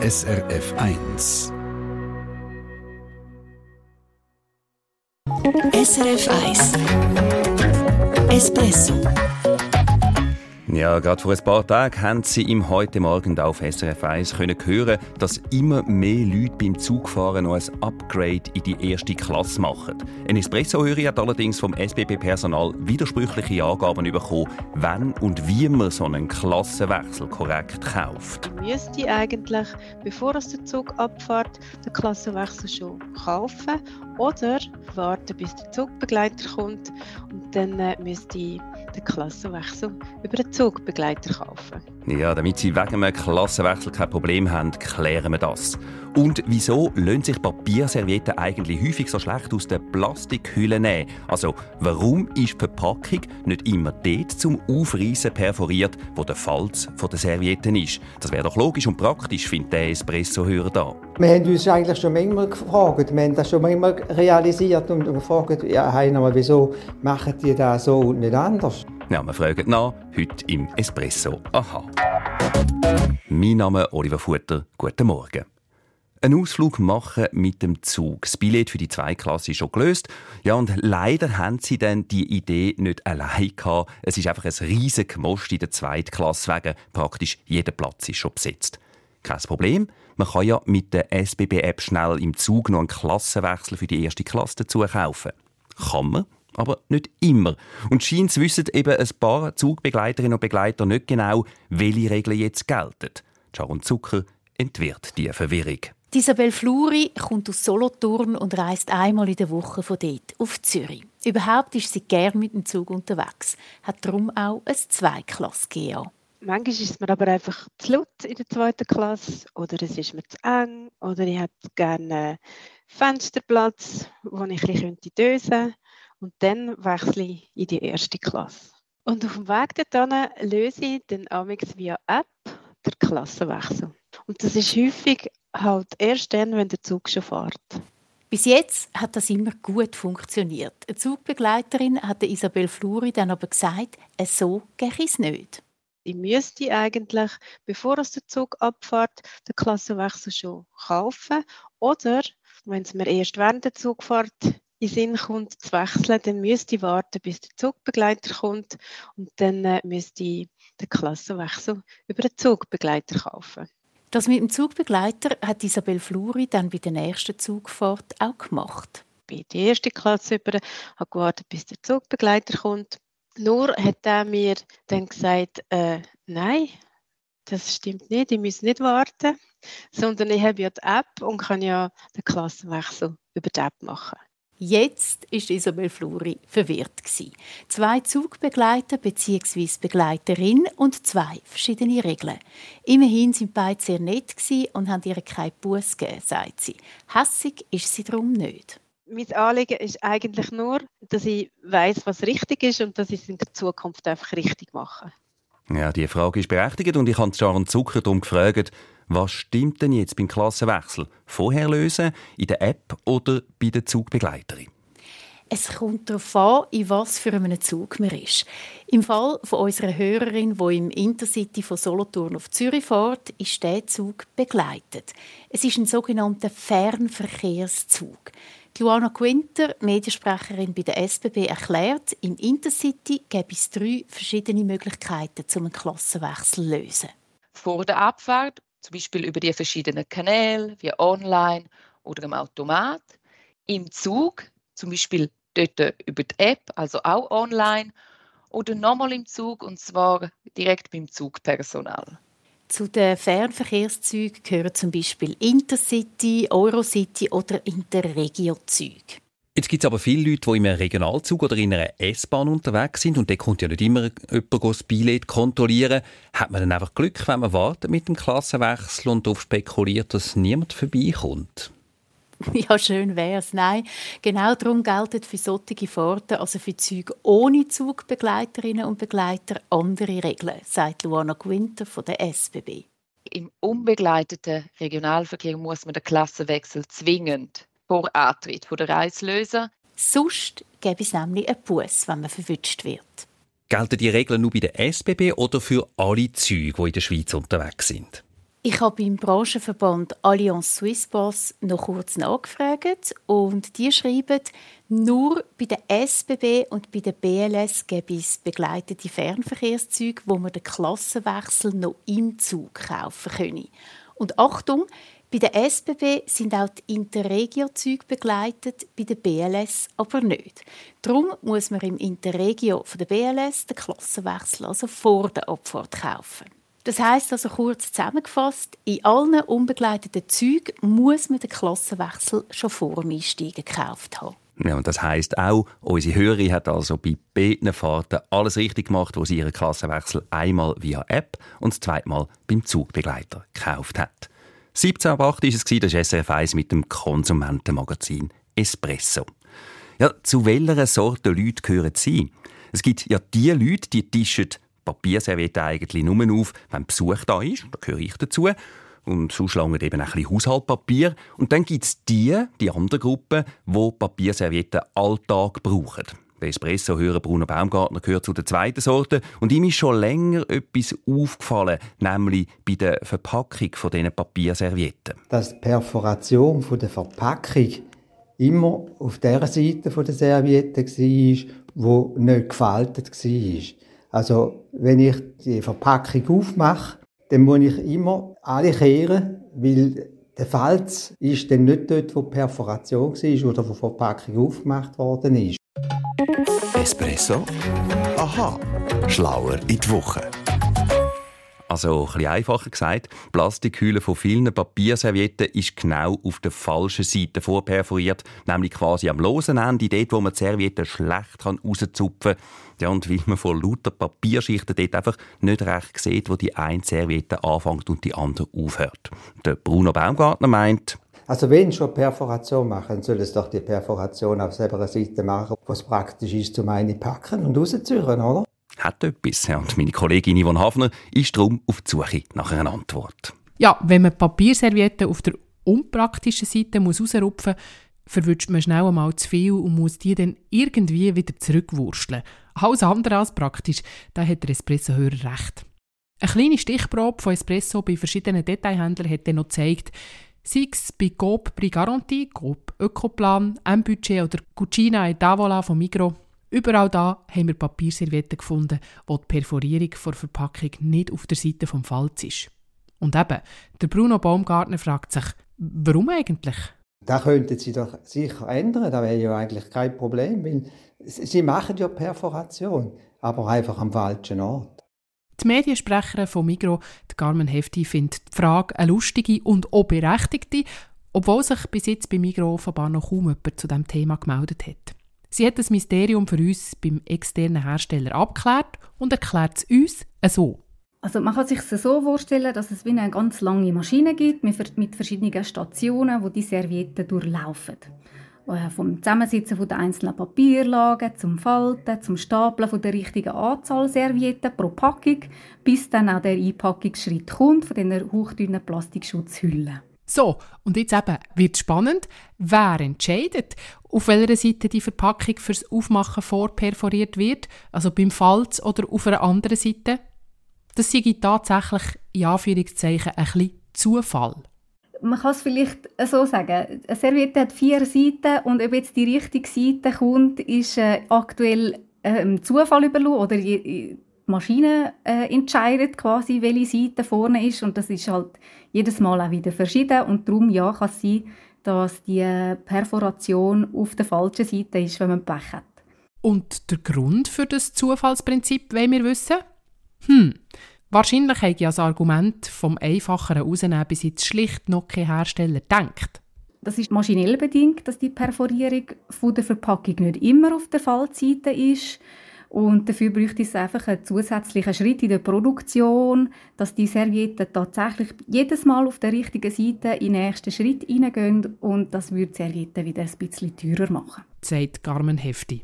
SRF 1. SRF 1. Espresso. Ja, gerade vor ein paar Tagen haben Sie im heute Morgen auf SRF 1 können hören, dass immer mehr Leute beim Zugfahren noch ein Upgrade in die erste Klasse machen. Ein Espresso-Hörer hat allerdings vom SBB-Personal widersprüchliche Angaben bekommen, wann und wie man so einen Klassenwechsel korrekt kauft. Man müsste eigentlich, bevor es der Zug abfährt, den Klassenwechsel schon kaufen oder warten, bis der Zugbegleiter kommt und dann äh, müsste den Klassenwechsel über den Zugbegleiter kaufen. Ja, damit Sie wegen einem Klassenwechsel kein Problem haben, klären wir das. Und wieso lassen sich Papierservietten eigentlich häufig so schlecht aus der Plastikhülle nehmen? Also, warum ist die Verpackung nicht immer dort zum Aufreißen perforiert, wo der Falz der Servietten ist? Das wäre doch logisch und praktisch, findet der Espresso-Hörer da. Wir haben uns eigentlich schon manchmal gefragt, wir haben das schon manchmal realisiert und gefragt, ja, Heiner, wieso machen die das so und nicht anders? Ja, wir fragen nach, heute im Espresso. Aha. Mein Name ist Oliver Futter. Guten Morgen. Ein Ausflug machen mit dem Zug. Das Billett für die Zweiklasse ist schon gelöst. Ja, und leider haben sie dann die Idee nicht allein gehabt. Es ist einfach ein riesiges Most in der Zweitklasse wegen praktisch jeder Platz ist schon besetzt. Kein Problem. Man kann ja mit der SBB-App schnell im Zug noch einen Klassenwechsel für die erste Klasse dazu kaufen. Kann man, aber nicht immer. Und scheint wissen eben ein paar Zugbegleiterinnen und Begleiter nicht genau, welche Regeln jetzt gelten. Sharon Zucker entwirrt die Verwirrung. Isabel Fluri kommt aus Solothurn und reist einmal in der Woche von dort auf Zürich. Überhaupt ist sie gern mit dem Zug unterwegs, hat darum auch ein Zweiklasse GA. Manchmal ist es mir aber einfach zu laut in der zweiten Klasse oder es ist mir zu eng oder ich hätte gerne einen Fensterplatz, wo ich ein bisschen dösen könnte und dann wechsle ich in die erste Klasse. Und auf dem Weg dorthin löse ich dann amigs via App den Klassenwechsel. Und das ist häufig halt erst dann, wenn der Zug schon fährt. Bis jetzt hat das immer gut funktioniert. Eine Zugbegleiterin hat Isabel Fluri dann aber gesagt, so gehe es nicht. Ich müsste eigentlich, bevor es der Zug abfährt, den Klassenwechsel schon kaufen. Oder, wenn es mir erst während der Zugfahrt in Sinn kommt, zu wechseln, dann müsste ich warten, bis der Zugbegleiter kommt und dann äh, müsste ich den Klassenwechsel über den Zugbegleiter kaufen. Das mit dem Zugbegleiter hat Isabel Fluri dann bei der nächsten Zugfahrt auch gemacht. Ich bin die erste Klasse über, habe gewartet, bis der Zugbegleiter kommt. Nur hat er mir dann gesagt, äh, nein, das stimmt nicht, ich muss nicht warten, sondern ich habe ja die App und kann ja den Klassenwechsel über die App machen. Jetzt ist Isabel Fluri verwirrt Zwei Zugbegleiter bzw. Begleiterin und zwei verschiedene Regeln. Immerhin sind beide sehr nett und haben ihr keinen Buß gegeben, sagt sie. Hässig ist sie darum nicht. Mein Anliegen ist eigentlich nur, dass ich weiß, was richtig ist und dass ich es in der Zukunft einfach richtig mache. Ja, die Frage ist berechtigt und ich habe Sharon Zucker darum gefragt, was stimmt denn jetzt beim Klassenwechsel? Vorher lösen, in der App oder bei der Zugbegleiterin? Es kommt darauf an, in was für einem Zug man ist. Im Fall von unserer Hörerin, die im Intercity von Solothurn auf Zürich fährt, ist der Zug begleitet. Es ist ein sogenannter Fernverkehrszug. Luana Quinter, Mediensprecherin bei der SBB, erklärt, im Intercity gäbe es drei verschiedene Möglichkeiten, um einen Klassenwechsel zu lösen. Vor der Abfahrt zum Beispiel über die verschiedenen Kanäle, wie online oder im Automat. Im Zug, zum Beispiel dort über die App, also auch online. Oder nochmal im Zug, und zwar direkt beim Zugpersonal. Zu den Fernverkehrszügen gehören zum Beispiel Intercity, Eurocity oder Interregio-Züge. Jetzt gibt es aber viele Leute, die in einem Regionalzug oder in einer S-Bahn unterwegs sind und da kommt ja nicht immer jemand das Billett kontrollieren. Hat man dann einfach Glück, wenn man wartet mit dem Klassenwechsel und darauf spekuliert, dass niemand vorbeikommt? Ja, schön wäre es. Nein, genau darum gelten für solche Fahrten, also für Züge ohne Zugbegleiterinnen und Begleiter, andere Regeln, sagt Luana Gwinter von der SBB. Im unbegleiteten Regionalverkehr muss man den Klassenwechsel zwingend vor Antritt der Reislöser. Sonst gäbe es nämlich einen Bus, wenn man verwünscht wird. Gelten die Regeln nur bei der SBB oder für alle Züge, die in der Schweiz unterwegs sind? Ich habe beim Branchenverband Allianz Swiss Boss noch kurz nachgefragt und die schreiben, nur bei der SBB und bei der BLS gäbe es begleitete Fernverkehrszüge, wo man den Klassenwechsel noch im Zug kaufen könne. Und Achtung, bei der SBB sind auch die Interregio-Züge begleitet, bei der BLS aber nicht. Darum muss man im Interregio von der BLS den Klassenwechsel also vor der Abfahrt kaufen. Das heißt also kurz zusammengefasst, in allen unbegleiteten Zügen muss man den Klassenwechsel schon vor dem Einsteigen gekauft haben. Ja, und das heißt auch, unsere Hörerin hat also bei beiden Fahrten alles richtig gemacht, wo sie ihren Klassenwechsel einmal via App und das zweite Mal beim Zugbegleiter gekauft hat. 17 ab 8 war es, das ist SRF 1 mit dem Konsumentenmagazin Espresso. Ja, zu welcher Sorte Leute gehören Sie? Es gibt ja die Leute, die tischen Papierserviette eigentlich nur auf, wenn Besuch da ist. Da gehöre ich dazu. Und sonst lange eben ein bisschen Haushaltpapier. Und dann gibt es die, die andere Gruppe, die Papierservietten Alltag brauchen. Der Espresso-Hörer Bruno Baumgartner gehört zu der zweiten Sorte. Und ihm ist schon länger etwas aufgefallen, nämlich bei der Verpackung von diesen Papierservietten. Dass die Perforation der Verpackung immer auf der Seite der Serviette war, wo nicht gefaltet war. Also, wenn ich die Verpackung aufmache, dann muss ich immer alle kehren, weil der Falz ist dann nicht dort, wo die Perforation war oder wo die Verpackung aufgemacht worden ist. Espresso? Aha, schlauer in die Woche. Also, ein bisschen einfacher gesagt, die Plastikhülle von vielen Papierservietten ist genau auf der falschen Seite vorperforiert, nämlich quasi am losen Ende, dort, wo man die Serviette schlecht rauszupfen kann. Ja, und weil man von lauter Papierschichten dort einfach nicht recht sieht, wo die eine Serviette anfängt und die andere aufhört. Der Bruno Baumgartner meint, also wenn schon Perforation machen, soll es doch die Perforation auf selber Seite machen, was praktisch ist, zum einen packen und rauszuziehen, oder? Hat etwas. Ja, und meine Kollegin Yvonne Hafner ist darum auf die Suche nach einer Antwort. Ja, wenn man Papierservietten auf der unpraktischen Seite muss rausrupfen muss, verwünscht man schnell einmal zu viel und muss die dann irgendwie wieder zurückwursteln. Alles andere als praktisch, da hat der Espresso-Hörer recht. Eine kleine Stichprobe von Espresso bei verschiedenen Detailhändlern hat dann noch gezeigt, sei es bei Coop Prix Garantie, Coop Ökoplan, M-Budget oder Cucina e Tavola von Migro. Überall da haben wir Papierservietten gefunden, wo die Perforierung der Verpackung nicht auf der Seite vom Falz ist. Und eben, der Bruno Baumgartner fragt sich, warum eigentlich? Da könnten Sie doch sicher ändern, da wäre ja eigentlich kein Problem, weil Sie machen ja Perforation, aber einfach am falschen Ort. Die Mediensprecherin von Migro, Carmen Hefti, findet die Frage eine lustige und auch berechtigte, obwohl sich bis jetzt bei Migro offenbar noch kaum jemand zu diesem Thema gemeldet hat. Sie hat das Mysterium für uns beim externen Hersteller abgeklärt und erklärt es uns so. Also man kann sich so vorstellen, dass es wie eine ganz lange Maschine gibt mit verschiedenen Stationen, wo die Servietten durchlaufen. Vom Zusammensitzen der einzelnen Papierlagen, zum Falten, zum Stapeln der richtigen Anzahl Servietten pro Packung, bis dann auch der Einpackungsschritt kommt von diesen hauchdünnen Plastikschutzhüllen. So, und jetzt eben wird spannend, wer entscheidet, auf welcher Seite die Verpackung fürs Aufmachen vorperforiert wird, also beim Falz oder auf einer anderen Seite. Das sei tatsächlich in Anführungszeichen ein bisschen Zufall. Man kann es vielleicht so sagen. Eine Serviette hat vier Seiten und ob jetzt die richtige Seite kommt, ist äh, aktuell äh, Zufall überlassen oder die Maschine äh, entscheidet quasi, welche Seite vorne ist und das ist halt jedes Mal auch wieder verschieden und darum ja, kann es sein, dass die Perforation auf der falschen Seite ist, wenn man Pech hat. Und der Grund für das Zufallsprinzip wollen wir wissen? Hm, wahrscheinlich hat ja das Argument vom einfacheren Rausnehmen bis jetzt schlicht noch kein Hersteller gedacht. Das ist maschinell bedingt, dass die Perforierung von der Verpackung nicht immer auf der Fallseite ist. Und dafür bräuchte es einfach einen zusätzlichen Schritt in der Produktion, dass die Servietten tatsächlich jedes Mal auf der richtigen Seite in den nächsten Schritt hineingehen und das würde die Servietten wieder ein bisschen teurer machen. Sagt Carmen Hefti.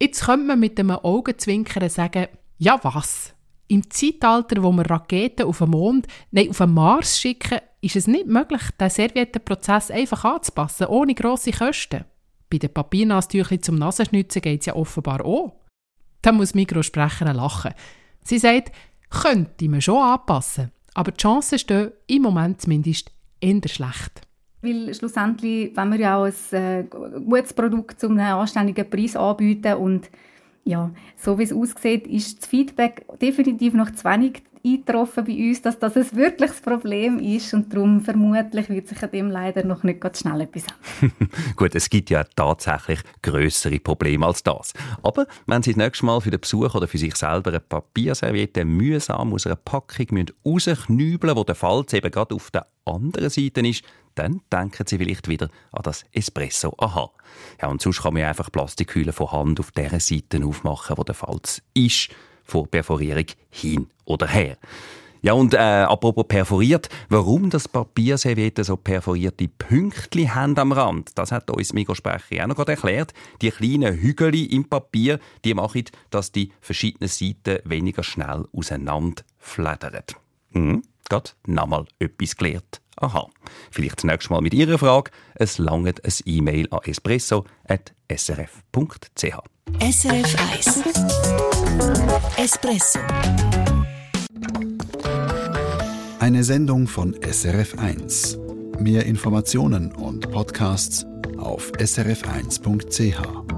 Jetzt könnte man mit einem Augenzwinkern sagen, ja was? Im Zeitalter, wo wir Raketen auf den Mond, nein, auf den Mars schicken, ist es nicht möglich, den Serviettenprozess einfach anzupassen, ohne grosse Kosten. Bei den Papiernastüchern zum Nasenschnitzen geht es ja offenbar auch. Da muss Mikrosprecherin lachen. Sie sagt, könnte man schon anpassen, Aber die Chancen stehen im Moment zumindest eher schlecht. Weil schlussendlich, wenn wir ja auch ein äh, gutes Produkt zu einem anständigen Preis anbieten und ja, so wie es aussieht, ist das Feedback definitiv noch zu wenig eingetroffen bei uns, dass das ein wirkliches Problem ist und darum vermutlich wird sich an dem leider noch nicht ganz schnell etwas ändern. Gut, es gibt ja tatsächlich größere Probleme als das. Aber wenn Sie das nächste Mal für den Besuch oder für sich selber eine Papierserviette mühsam aus einer Packung rausknübeln wo der Falz eben gerade auf der anderen Seite ist, dann denken Sie vielleicht wieder an das Espresso. Aha. Ja, und sonst kann man einfach Plastikhülle von Hand auf der Seite aufmachen, wo der Falz ist vor Perforierung hin oder her. Ja, und äh, apropos perforiert, warum das Papierserviette so perforierte Pünktchen haben am Rand, das hat uns Mikrosprecher auch noch gerade erklärt. Die kleinen Hügel im Papier, die machen, dass die verschiedenen Seiten weniger schnell auseinanderfledern. Hm, gerade nochmal etwas gelernt. Aha. Vielleicht das nächste Mal mit Ihrer Frage. Es langt ein E-Mail an espresso.srf.ch. SRF 1 Espresso Eine Sendung von SRF 1. Mehr Informationen und Podcasts auf srf1.ch.